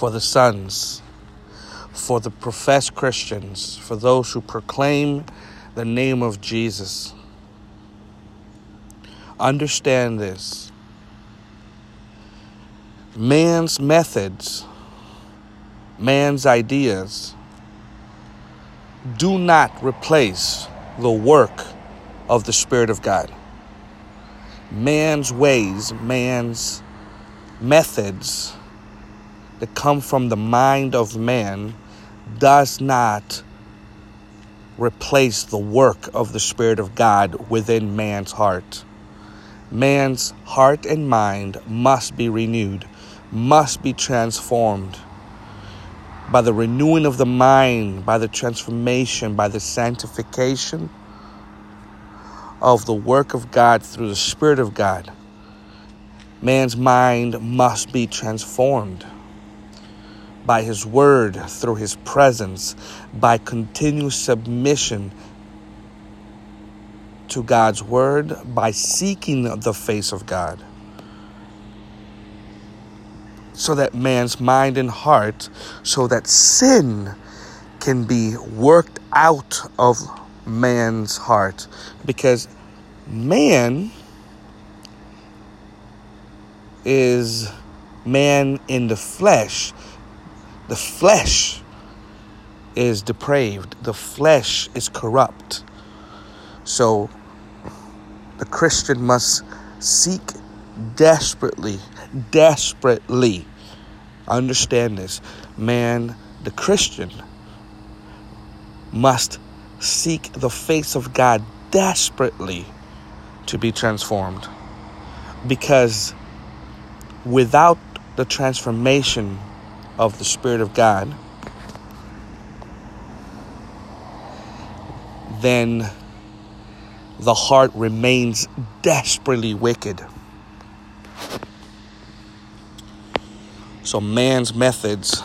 for the sons, for the professed Christians, for those who proclaim the name of Jesus. Understand this. Man's methods, man's ideas do not replace the work of the Spirit of God. Man's ways, man's methods that come from the mind of man does not replace the work of the Spirit of God within man's heart. Man's heart and mind must be renewed, must be transformed by the renewing of the mind, by the transformation, by the sanctification of the work of God through the Spirit of God. Man's mind must be transformed by His Word, through His presence, by continuous submission to God's Word, by seeking the face of God. So that man's mind and heart, so that sin can be worked out of man's heart. Because man is man in the flesh. The flesh is depraved, the flesh is corrupt. So the Christian must seek desperately, desperately. Understand this. Man, the Christian, must seek the face of God desperately to be transformed. Because without the transformation of the Spirit of God, then the heart remains desperately wicked. So man's methods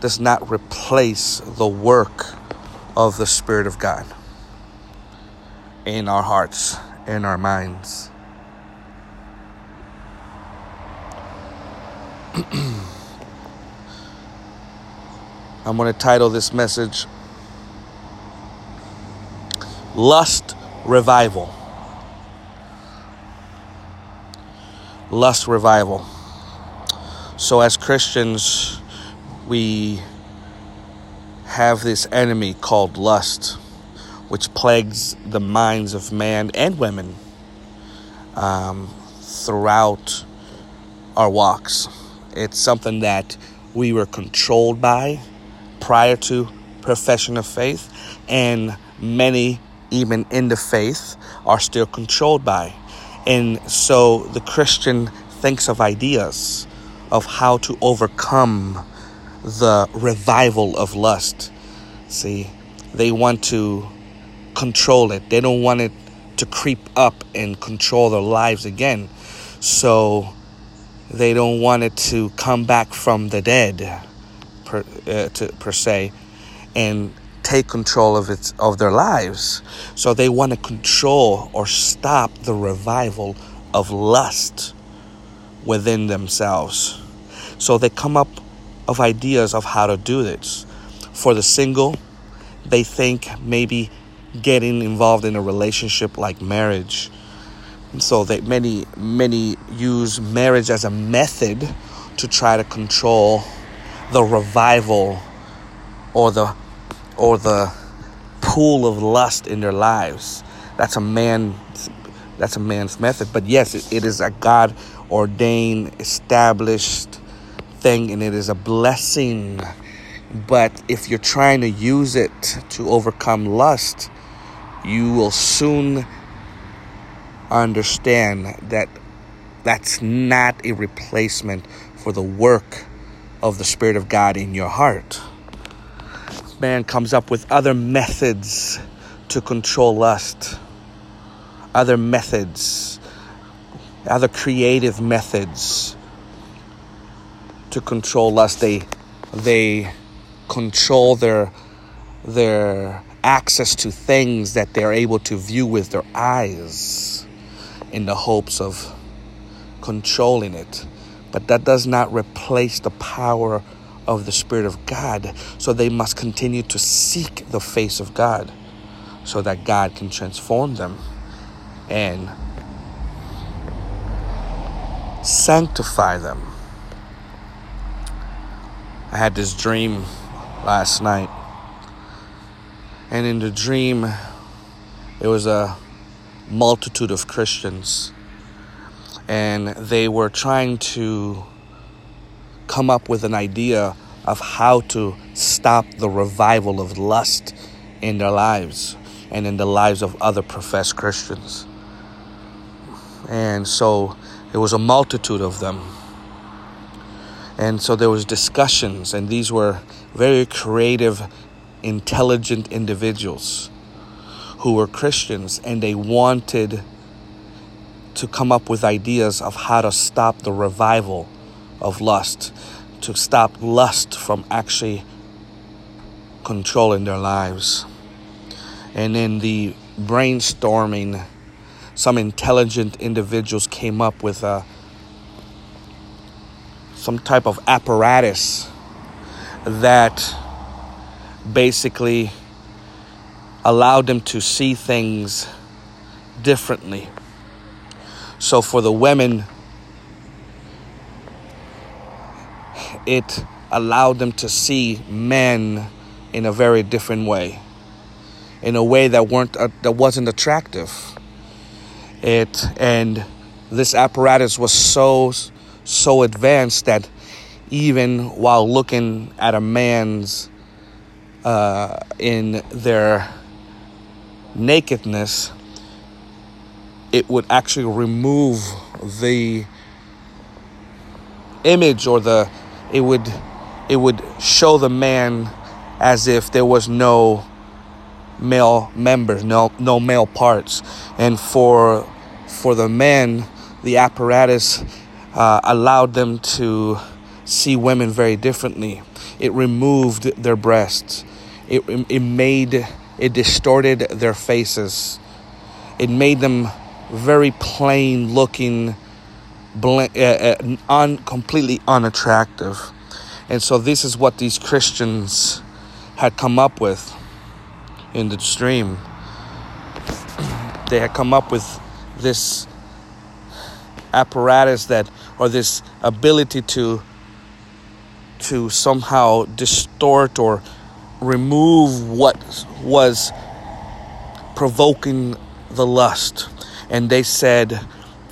does not replace the work of the Spirit of God in our hearts, in our minds. I'm going to title this message Lust Revival. Lust Revival. So, as Christians, we have this enemy called lust, which plagues the minds of man and women um, throughout our walks. It's something that we were controlled by prior to profession of faith, and many, even in the faith, are still controlled by. And so the Christian thinks of ideas of how to overcome the revival of lust. See, they want to control it, they don't want it to creep up and control their lives again. So they don't want it to come back from the dead, per, uh, to, per se, and take control of its of their lives. So they want to control or stop the revival of lust within themselves. So they come up of ideas of how to do this. For the single, they think maybe getting involved in a relationship like marriage. So that many many use marriage as a method to try to control the revival or the or the pool of lust in their lives. That's a man that's a man's method. But yes, it, it is a God ordained, established thing and it is a blessing. But if you're trying to use it to overcome lust, you will soon understand that that's not a replacement for the work of the Spirit of God in your heart. Man comes up with other methods to control lust, other methods, other creative methods to control lust. They they control their their access to things that they're able to view with their eyes in the hopes of controlling it. But that does not replace the power of the Spirit of God. So they must continue to seek the face of God so that God can transform them and sanctify them. I had this dream last night. And in the dream, it was a multitude of Christians. And they were trying to come up with an idea of how to stop the revival of lust in their lives and in the lives of other professed Christians. And so it was a multitude of them and so there was discussions and these were very creative intelligent individuals who were christians and they wanted to come up with ideas of how to stop the revival of lust to stop lust from actually controlling their lives and in the brainstorming some intelligent individuals came up with a some type of apparatus that basically allowed them to see things differently. So for the women, it allowed them to see men in a very different way, in a way that weren't uh, that wasn't attractive. It and this apparatus was so so advanced that even while looking at a man's uh, in their nakedness, it would actually remove the image or the it would it would show the man as if there was no male members, no no male parts, and for for the men, the apparatus uh, allowed them to see women very differently. It removed their breasts. It, it made, it distorted their faces. It made them very plain looking, bl- uh, uh, un- completely unattractive. And so, this is what these Christians had come up with in the stream. They had come up with this apparatus that or this ability to to somehow distort or remove what was provoking the lust and they said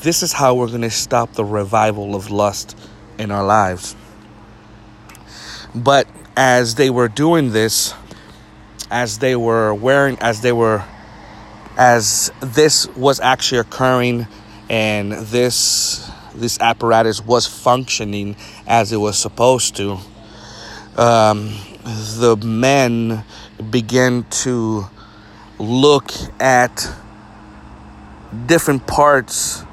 this is how we're going to stop the revival of lust in our lives. But as they were doing this as they were wearing as they were as this was actually occurring and this this apparatus was functioning as it was supposed to, um, the men began to look at different parts.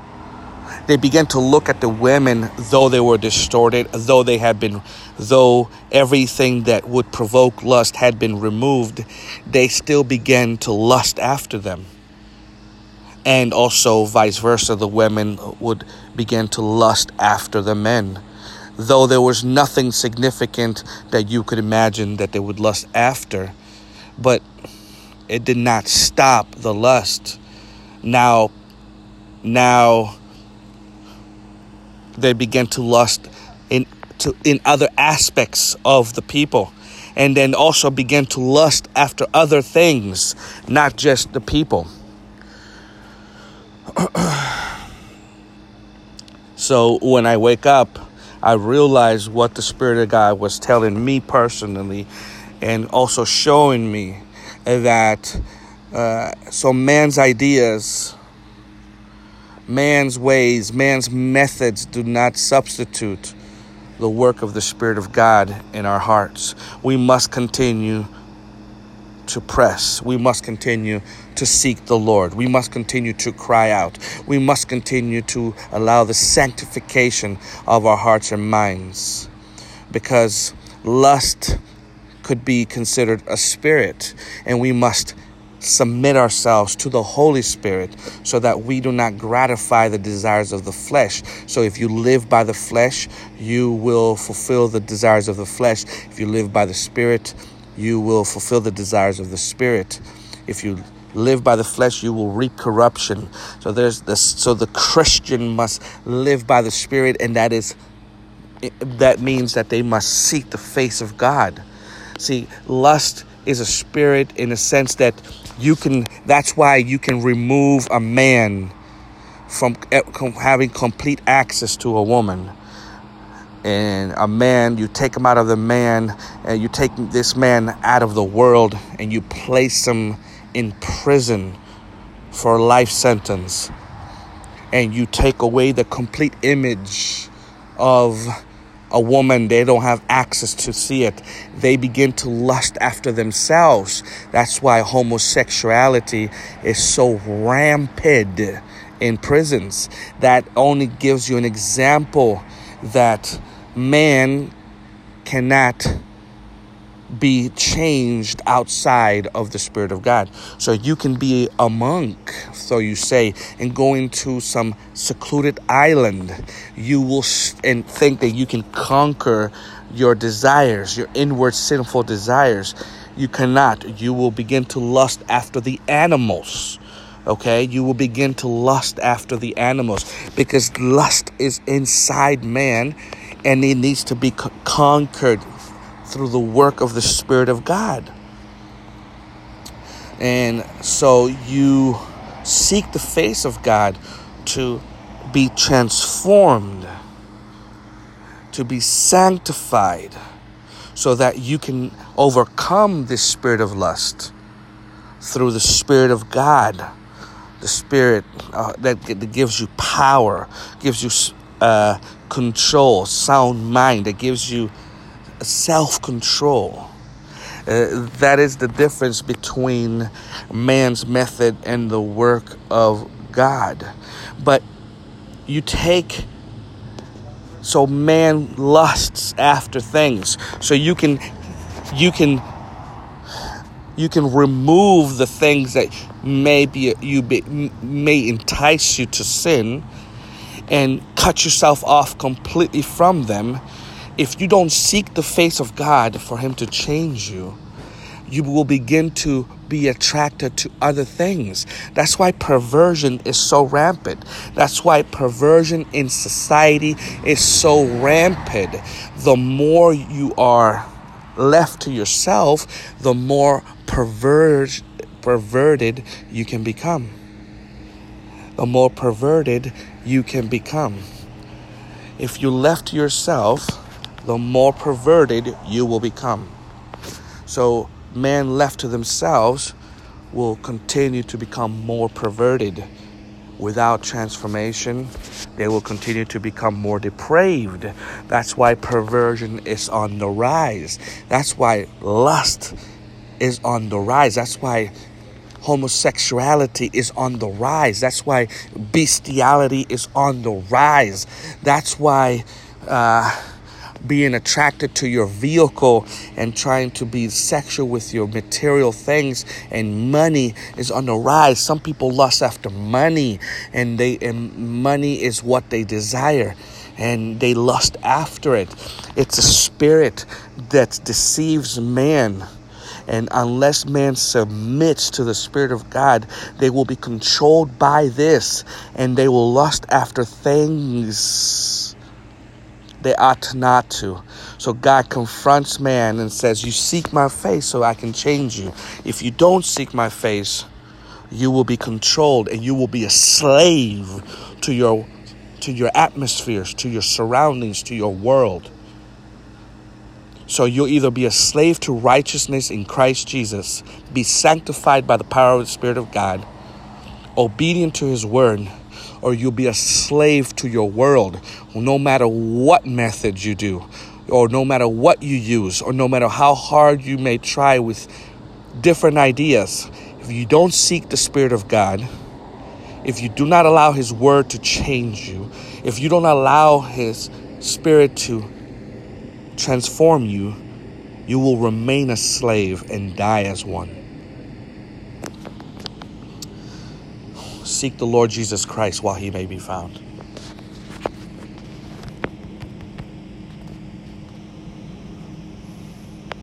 They began to look at the women, though they were distorted, though they had been, though everything that would provoke lust had been removed, they still began to lust after them. And also vice versa the women would begin to lust after the men. Though there was nothing significant that you could imagine that they would lust after but it did not stop the lust now now they begin to lust in to in other aspects of the people. And then also begin to lust after other things not just the people. So when I wake up, I realize what the Spirit of God was telling me personally and also showing me that uh, so man's ideas, man's ways, man's methods do not substitute the work of the Spirit of God in our hearts. We must continue to press. We must continue to seek the Lord. We must continue to cry out. We must continue to allow the sanctification of our hearts and minds. Because lust could be considered a spirit, and we must submit ourselves to the Holy Spirit so that we do not gratify the desires of the flesh. So if you live by the flesh, you will fulfill the desires of the flesh. If you live by the Spirit, you will fulfill the desires of the Spirit. If you live by the flesh, you will reap corruption. So there's this so the Christian must live by the Spirit, and that is that means that they must seek the face of God. See, lust is a spirit in a sense that you can that's why you can remove a man from eh, having complete access to a woman. And a man you take him out of the man and you take this man out of the world and you place him in prison for a life sentence. And you take away the complete image of a woman, they don't have access to see it. They begin to lust after themselves. That's why homosexuality is so rampant in prisons. That only gives you an example that man cannot be changed outside of the Spirit of God. So you can be a monk, so you say, and going to some secluded island. You will and think that you can conquer your desires, your inward sinful desires. You cannot. You will begin to lust after the animals. Okay, you will begin to lust after the animals because lust is inside man and it needs to be conquered through the work of the Spirit of God. And so you seek the face of God to be transformed, to be sanctified, so that you can overcome this spirit of lust through the Spirit of God, the Spirit uh, that, that, gives you power, gives you uh, control, sound mind, that gives you self control. Uh, that is the difference between man's method and the work of God. But you take, so man lusts after things. So you can, you can, you can remove the things that may be you be, may entice you to sin, and cut yourself off completely from them if you don't seek the face of God for Him to change you, you will begin to be attracted to other things. That's why perversion is so rampant. That's why perversion in society is so rampant. The more you are left to yourself, the more perverted perverted you can become. The more perverted you can become. If you left yourself, the more perverted you will become. So, men left to themselves will continue to become more perverted. Without transformation, they will continue to become more depraved. That's why perversion is on the rise. That's why lust is on the rise. That's why homosexuality is on the rise. That's why bestiality is on the rise. That's why. Uh, being attracted to your vehicle and trying to be sexual with your material things and money is on the rise. Some people lust after money and they and money is what they desire and they lust after it. It's a spirit that deceives man. And unless man submits to the Spirit of God, they will be controlled by this and they will lust after things they ought not to. So God confronts man and says, You seek my face so I can change you. If you don't seek my face, you will be controlled and you will be a slave to your to your atmospheres, to your surroundings, to your world. So you'll either be a slave to righteousness in Christ Jesus, be sanctified by the power of the Spirit of God, obedient to his word, or you'll be a slave to your world no matter what method you do, or no matter what you use, or no matter how hard you may try with different ideas. If you don't seek the Spirit of God, if you do not allow His Word to change you, if you don't allow His Spirit to transform you, you will remain a slave and die as one. Seek the Lord Jesus Christ while he may be found.